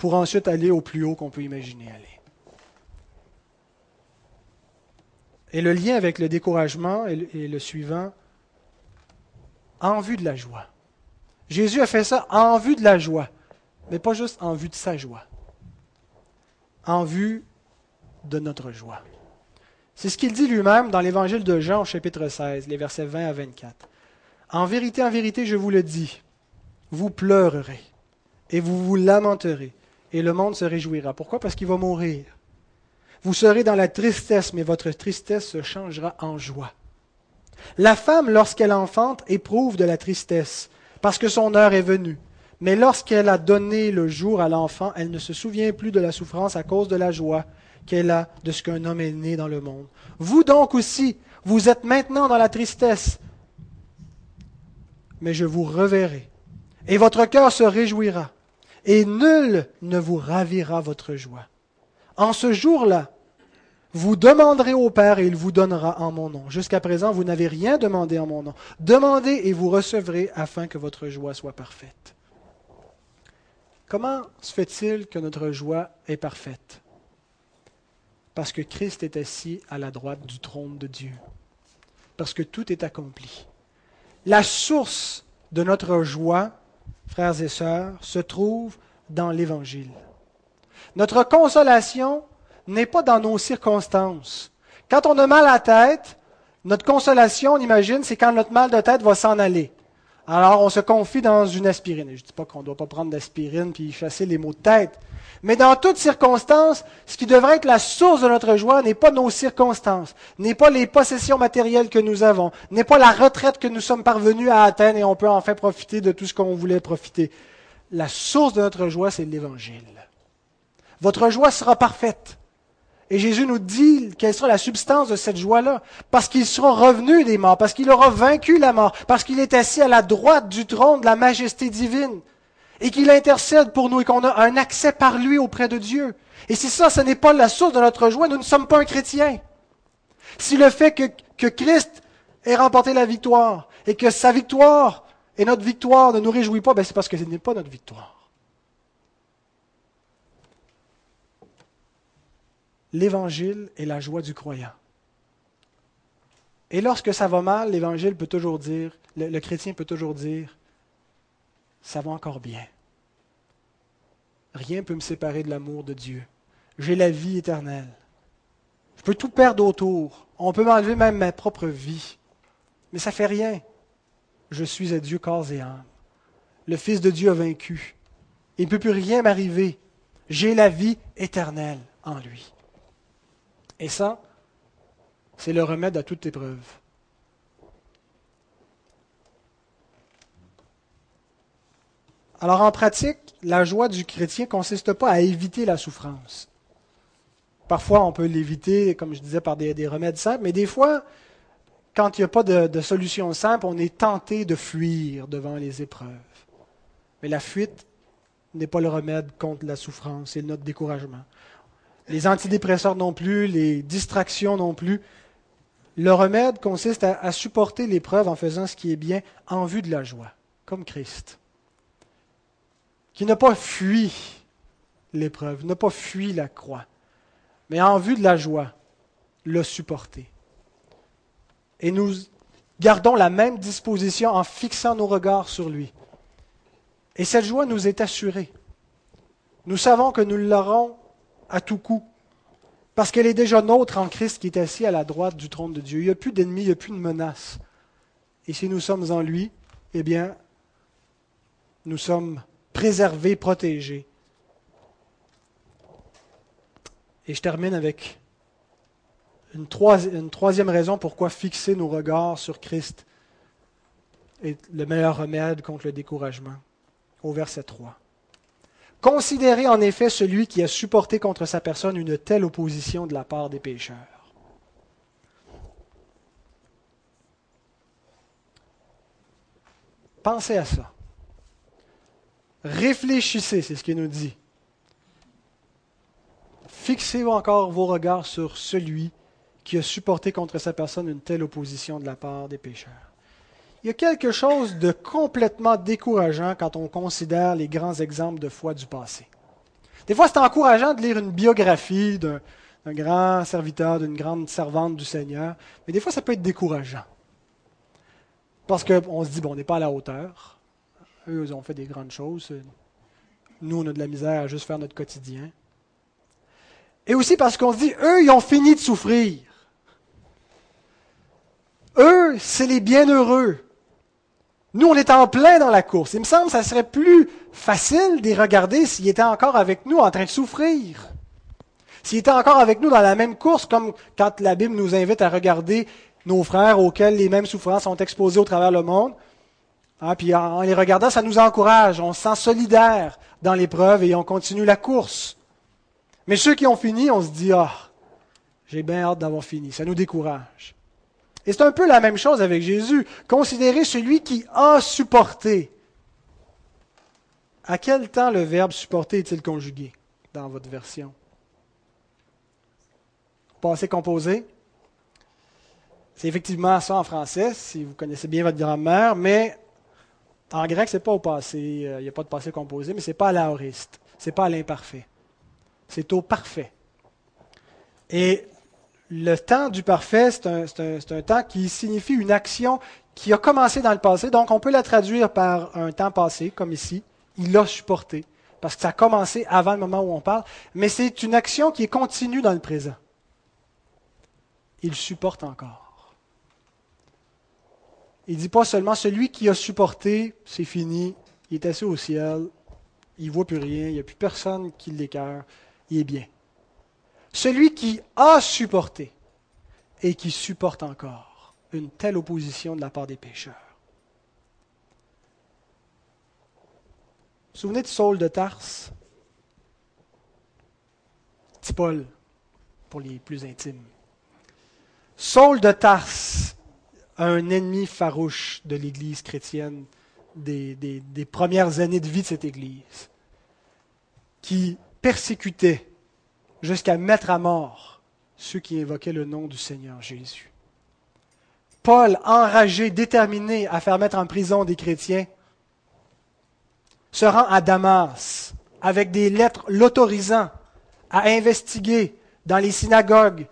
pour ensuite aller au plus haut qu'on peut imaginer aller. Et le lien avec le découragement est le suivant, en vue de la joie. Jésus a fait ça en vue de la joie, mais pas juste en vue de sa joie, en vue de notre joie. C'est ce qu'il dit lui-même dans l'évangile de Jean, chapitre 16, les versets 20 à 24. En vérité, en vérité, je vous le dis, vous pleurerez et vous vous lamenterez, et le monde se réjouira. Pourquoi? Parce qu'il va mourir. Vous serez dans la tristesse, mais votre tristesse se changera en joie. La femme, lorsqu'elle enfante, éprouve de la tristesse, parce que son heure est venue. Mais lorsqu'elle a donné le jour à l'enfant, elle ne se souvient plus de la souffrance à cause de la joie qu'elle a de ce qu'un homme est né dans le monde. Vous donc aussi, vous êtes maintenant dans la tristesse, mais je vous reverrai, et votre cœur se réjouira, et nul ne vous ravira votre joie. En ce jour-là, vous demanderez au Père et il vous donnera en mon nom. Jusqu'à présent, vous n'avez rien demandé en mon nom. Demandez et vous recevrez afin que votre joie soit parfaite. Comment se fait-il que notre joie est parfaite? Parce que Christ est assis à la droite du trône de Dieu. Parce que tout est accompli. La source de notre joie, frères et sœurs, se trouve dans l'Évangile. Notre consolation n'est pas dans nos circonstances. Quand on a mal à tête, notre consolation, on imagine, c'est quand notre mal de tête va s'en aller. Alors, on se confie dans une aspirine. je ne dis pas qu'on ne doit pas prendre d'aspirine puis chasser les maux de tête. Mais dans toutes circonstances, ce qui devrait être la source de notre joie n'est pas nos circonstances, n'est pas les possessions matérielles que nous avons, n'est pas la retraite que nous sommes parvenus à atteindre et on peut enfin profiter de tout ce qu'on voulait profiter. La source de notre joie, c'est l'Évangile. Votre joie sera parfaite. Et Jésus nous dit quelle sera la substance de cette joie-là. Parce qu'il sera revenu des morts, parce qu'il aura vaincu la mort, parce qu'il est assis à la droite du trône de la majesté divine. Et qu'il intercède pour nous et qu'on a un accès par lui auprès de Dieu. Et si ça, ce n'est pas la source de notre joie, nous ne sommes pas un chrétien. Si le fait que, Christ ait remporté la victoire et que sa victoire et notre victoire ne nous réjouit pas, ben c'est parce que ce n'est pas notre victoire. l'évangile est la joie du croyant. Et lorsque ça va mal, l'évangile peut toujours dire, le, chrétien peut toujours dire, ça va encore bien. Rien ne peut me séparer de l'amour de Dieu. J'ai la vie éternelle. Je peux tout perdre autour. On peut m'enlever même ma propre vie. Mais ça ne fait rien. Je suis à Dieu corps et âme. Le Fils de Dieu a vaincu. Il ne peut plus rien m'arriver. J'ai la vie éternelle en lui. Et ça, c'est le remède à toute épreuve. Alors en pratique, la joie du chrétien ne consiste pas à éviter la souffrance. Parfois, on peut l'éviter, comme je disais, par des, remèdes simples, mais des fois, quand il n'y a pas de, solution simple, on est tenté de fuir devant les épreuves. Mais la fuite n'est pas le remède contre la souffrance et notre découragement les antidépresseurs non plus, les distractions non plus. Le remède consiste à, supporter l'épreuve en faisant ce qui est bien en vue de la joie, comme Christ, qui n'a pas fui l'épreuve, n'a pas fui la croix, mais en vue de la joie, l'a supporté. Et nous gardons la même disposition en fixant nos regards sur lui. Et cette joie nous est assurée. Nous savons que nous l'aurons à tout coup. Parce qu'elle est déjà nôtre en Christ qui est assis à la droite du trône de Dieu. Il n'y a plus d'ennemis, il n'y a plus de menaces. Et si nous sommes en lui, eh bien, nous sommes préservés, protégés. Et je termine avec une, une troisième raison pourquoi fixer nos regards sur Christ est le meilleur remède contre le découragement. Au verset 3. Considérez en effet celui qui a supporté contre sa personne une telle opposition de la part des pécheurs. Pensez à ça. Réfléchissez, c'est ce qu'il nous dit. Fixez encore vos regards sur celui qui a supporté contre sa personne une telle opposition de la part des pécheurs. Il y a quelque chose de complètement décourageant quand on considère les grands exemples de foi du passé. Des fois, c'est encourageant de lire une biographie d'un grand serviteur, d'une grande servante du Seigneur, mais des fois, ça peut être décourageant. Parce qu'on se dit, bon, on n'est pas à la hauteur. Eux, ils ont fait des grandes choses. Nous, on a de la misère à juste faire notre quotidien. Et aussi parce qu'on se dit, eux, ils ont fini de souffrir. Eux, c'est les bienheureux. Nous, on est en plein dans la course. Il me semble que ça serait plus facile de les regarder s'ils étaient encore avec nous en train de souffrir. S'ils étaient encore avec nous dans la même course, comme quand la Bible nous invite à regarder nos frères auxquels les mêmes souffrances sont exposées au travers le monde. Ah, puis en les regardant, ça nous encourage, on se sent solidaire dans l'épreuve et on continue la course. Mais ceux qui ont fini, on se dit, ah, j'ai bien hâte d'avoir fini. Ça nous décourage. Et c'est un peu la même chose avec Jésus. Considérez celui qui a supporté. À quel temps le verbe supporter est-il conjugué dans votre version? Passé composé C'est effectivement ça en français, si vous connaissez bien votre grammaire, mais en grec, ce n'est pas au passé. Euh, il n'y a pas de passé composé, mais ce n'est pas à l'aoriste. Ce n'est pas à l'imparfait. C'est au parfait. Et le temps du parfait, c'est un, temps qui signifie une action qui a commencé dans le passé. Donc, on peut la traduire par un temps passé, comme ici. Il l'a supporté. Parce que ça a commencé avant le moment où on parle. Mais c'est une action qui est continue dans le présent. Il supporte encore. Il dit pas seulement celui qui a supporté, c'est fini, il est assis au ciel, il ne voit plus rien, il n'y a plus personne qui l'écœure, il est bien. Celui qui a supporté et qui supporte encore une telle opposition de la part des pécheurs. Vous vous souvenez de Saul de Tarse? Petit pour les plus intimes. Saul de Tarse, un ennemi farouche de l'Église chrétienne des, des premières années de vie de cette Église, qui persécutait jusqu'à mettre à mort ceux qui invoquaient le nom du Seigneur Jésus. Paul, enragé, déterminé à faire mettre en prison des chrétiens, se rend à Damas avec des lettres l'autorisant à investiguer dans les synagogues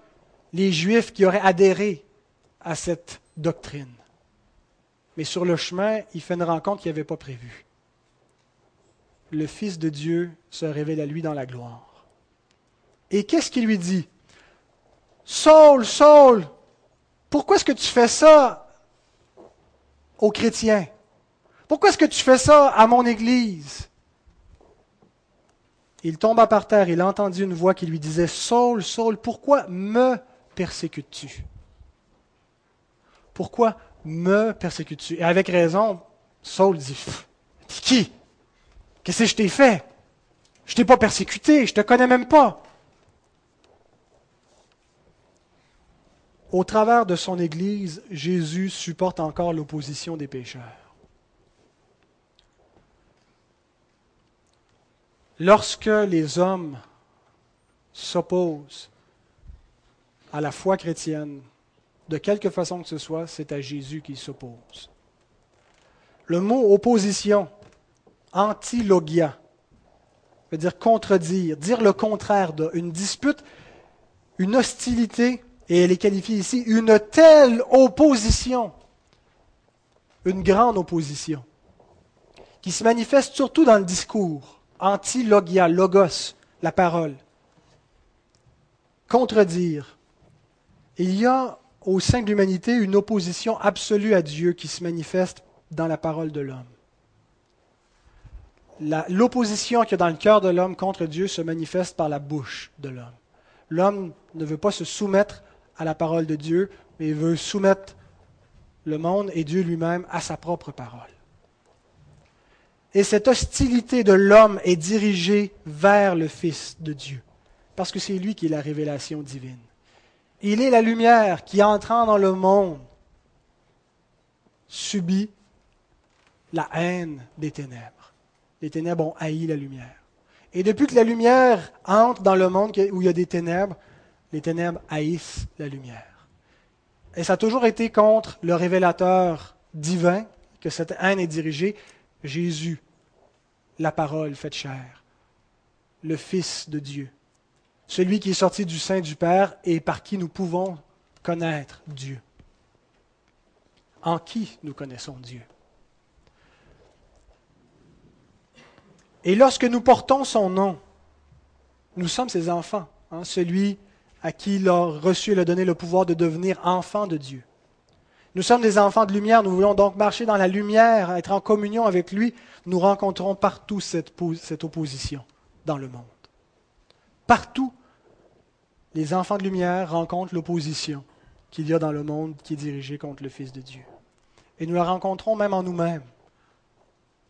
les Juifs qui auraient adhéré à cette doctrine. Mais sur le chemin, il fait une rencontre qu'il n'avait pas prévue. Le Fils de Dieu se révèle à lui dans la gloire. Et qu'est-ce qu'il lui dit? Saul, Saul, pourquoi est-ce que tu fais ça aux chrétiens? Pourquoi est-ce que tu fais ça à mon Église? Il tomba par terre, il entendit une voix qui lui disait, Saul, Saul, pourquoi me persécutes-tu? Pourquoi me persécutes-tu? Et avec raison, Saul dit, qui? Qu'est-ce que je t'ai fait? Je t'ai pas persécuté, je te connais même pas. Au travers de son Église, Jésus supporte encore l'opposition des pécheurs. Lorsque les hommes s'opposent à la foi chrétienne, de quelque façon que ce soit, c'est à Jésus qu'ils s'opposent. Le mot opposition, antilogia, veut dire contredire, dire le contraire de, une dispute, une hostilité et elle est qualifiée ici une telle opposition, une grande opposition, qui se manifeste surtout dans le discours, anti-logia, logos, la parole. Contredire. Il y a au sein de l'humanité une opposition absolue à Dieu qui se manifeste dans la parole de l'homme. L'opposition qu'il y a dans le cœur de l'homme contre Dieu se manifeste par la bouche de l'homme. L'homme ne veut pas se soumettre à la parole de Dieu, mais veut soumettre le monde et Dieu lui-même à sa propre parole. Et cette hostilité de l'homme est dirigée vers le Fils de Dieu, parce que c'est lui qui est la révélation divine. Il est la lumière qui, entrant dans le monde, subit la haine des ténèbres. Les ténèbres ont haï la lumière. Et depuis que la lumière entre dans le monde où il y a des ténèbres, les ténèbres haïssent la lumière. Et ça a toujours été contre le révélateur divin que cette haine est dirigée, Jésus, la parole faite chair, le Fils de Dieu, celui qui est sorti du sein du Père et par qui nous pouvons connaître Dieu. En qui nous connaissons Dieu Et lorsque nous portons son nom, nous sommes ses enfants, hein, celui à qui il a reçu et il a donné le pouvoir de devenir enfant de Dieu. Nous sommes des enfants de lumière, nous voulons donc marcher dans la lumière, être en communion avec lui. Nous rencontrons partout cette, cette opposition dans le monde. Partout, les enfants de lumière rencontrent l'opposition qu'il y a dans le monde qui est dirigée contre le Fils de Dieu. Et nous la rencontrons même en nous-mêmes.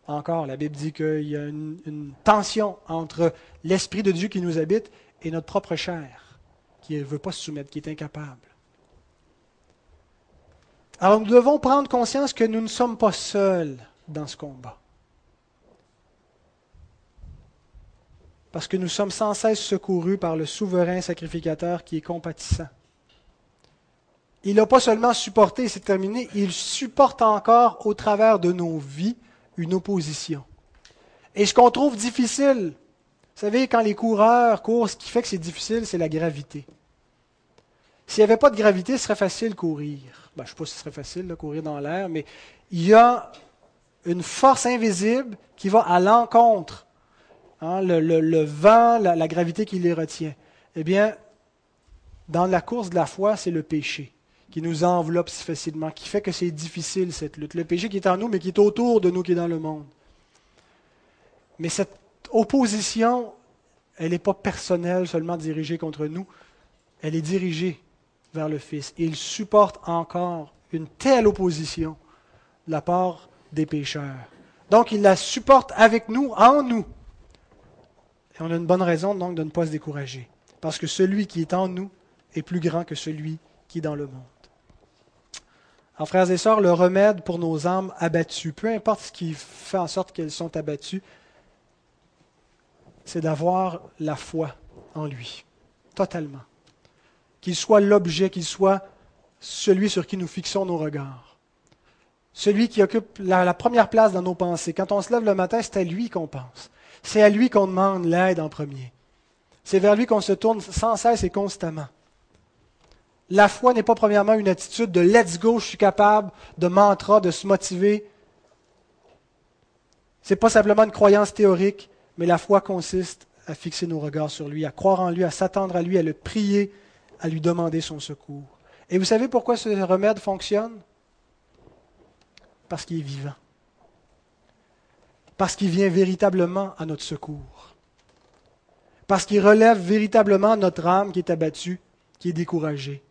Encore, la Bible dit qu'il y a une, tension entre l'Esprit de Dieu qui nous habite et notre propre chair, qui ne veut pas se soumettre, qui est incapable. Alors nous devons prendre conscience que nous ne sommes pas seuls dans ce combat. Parce que nous sommes sans cesse secourus par le souverain sacrificateur qui est compatissant. Il n'a pas seulement supporté, c'est terminé, il supporte encore au travers de nos vies une opposition. Et ce qu'on trouve difficile, vous savez, quand les coureurs courent, ce qui fait que c'est difficile, c'est la gravité. S'il n'y avait pas de gravité, ce serait facile de courir. Ben, je ne sais pas si ce serait facile de courir dans l'air, mais il y a une force invisible qui va à l'encontre. Hein, le, vent, la, gravité qui les retient. Eh bien, dans la course de la foi, c'est le péché qui nous enveloppe si facilement, qui fait que c'est difficile cette lutte. Le péché qui est en nous, mais qui est autour de nous, qui est dans le monde. Mais cette opposition, elle n'est pas personnelle, seulement dirigée contre nous, elle est dirigée vers le Fils. Il supporte encore une telle opposition de la part des pécheurs. Donc il la supporte avec nous, en nous. Et on a une bonne raison donc de ne pas se décourager. Parce que celui qui est en nous est plus grand que celui qui est dans le monde. Alors, frères et sœurs, le remède pour nos âmes abattues, peu importe ce qui fait en sorte qu'elles sont abattues, c'est d'avoir la foi en lui, totalement. Qu'il soit l'objet, qu'il soit celui sur qui nous fixons nos regards. Celui qui occupe la, première place dans nos pensées. Quand on se lève le matin, c'est à lui qu'on pense. C'est à lui qu'on demande l'aide en premier. C'est vers lui qu'on se tourne sans cesse et constamment. La foi n'est pas premièrement une attitude de let's go, je suis capable, de mantra, de se motiver. Ce n'est pas simplement une croyance théorique, mais la foi consiste à fixer nos regards sur lui, à croire en lui, à s'attendre à lui, à le prier, à lui demander son secours. Et vous savez pourquoi ce remède fonctionne? Parce qu'il est vivant. Parce qu'il vient véritablement à notre secours. Parce qu'il relève véritablement notre âme qui est abattue, qui est découragée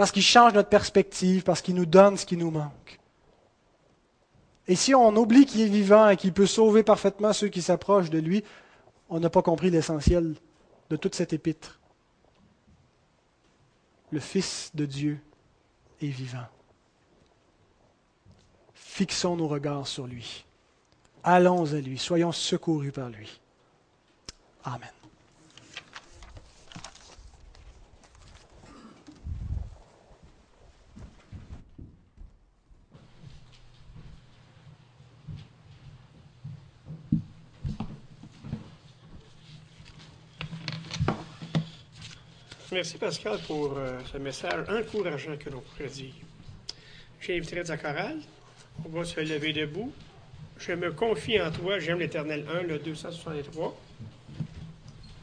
parce qu'il change notre perspective, parce qu'il nous donne ce qui nous manque. Et si on oublie qu'il est vivant et qu'il peut sauver parfaitement ceux qui s'approchent de lui, on n'a pas compris l'essentiel de toute cette épître. Le Fils de Dieu est vivant. Fixons nos regards sur lui. Allons à lui, soyons secourus par lui. Amen. Merci Pascal pour euh, ce message encourageant que l'on pourrait dire. J'inviterai la. On va se lever debout. Je me confie en toi, j'aime l'Éternel 1, le 263.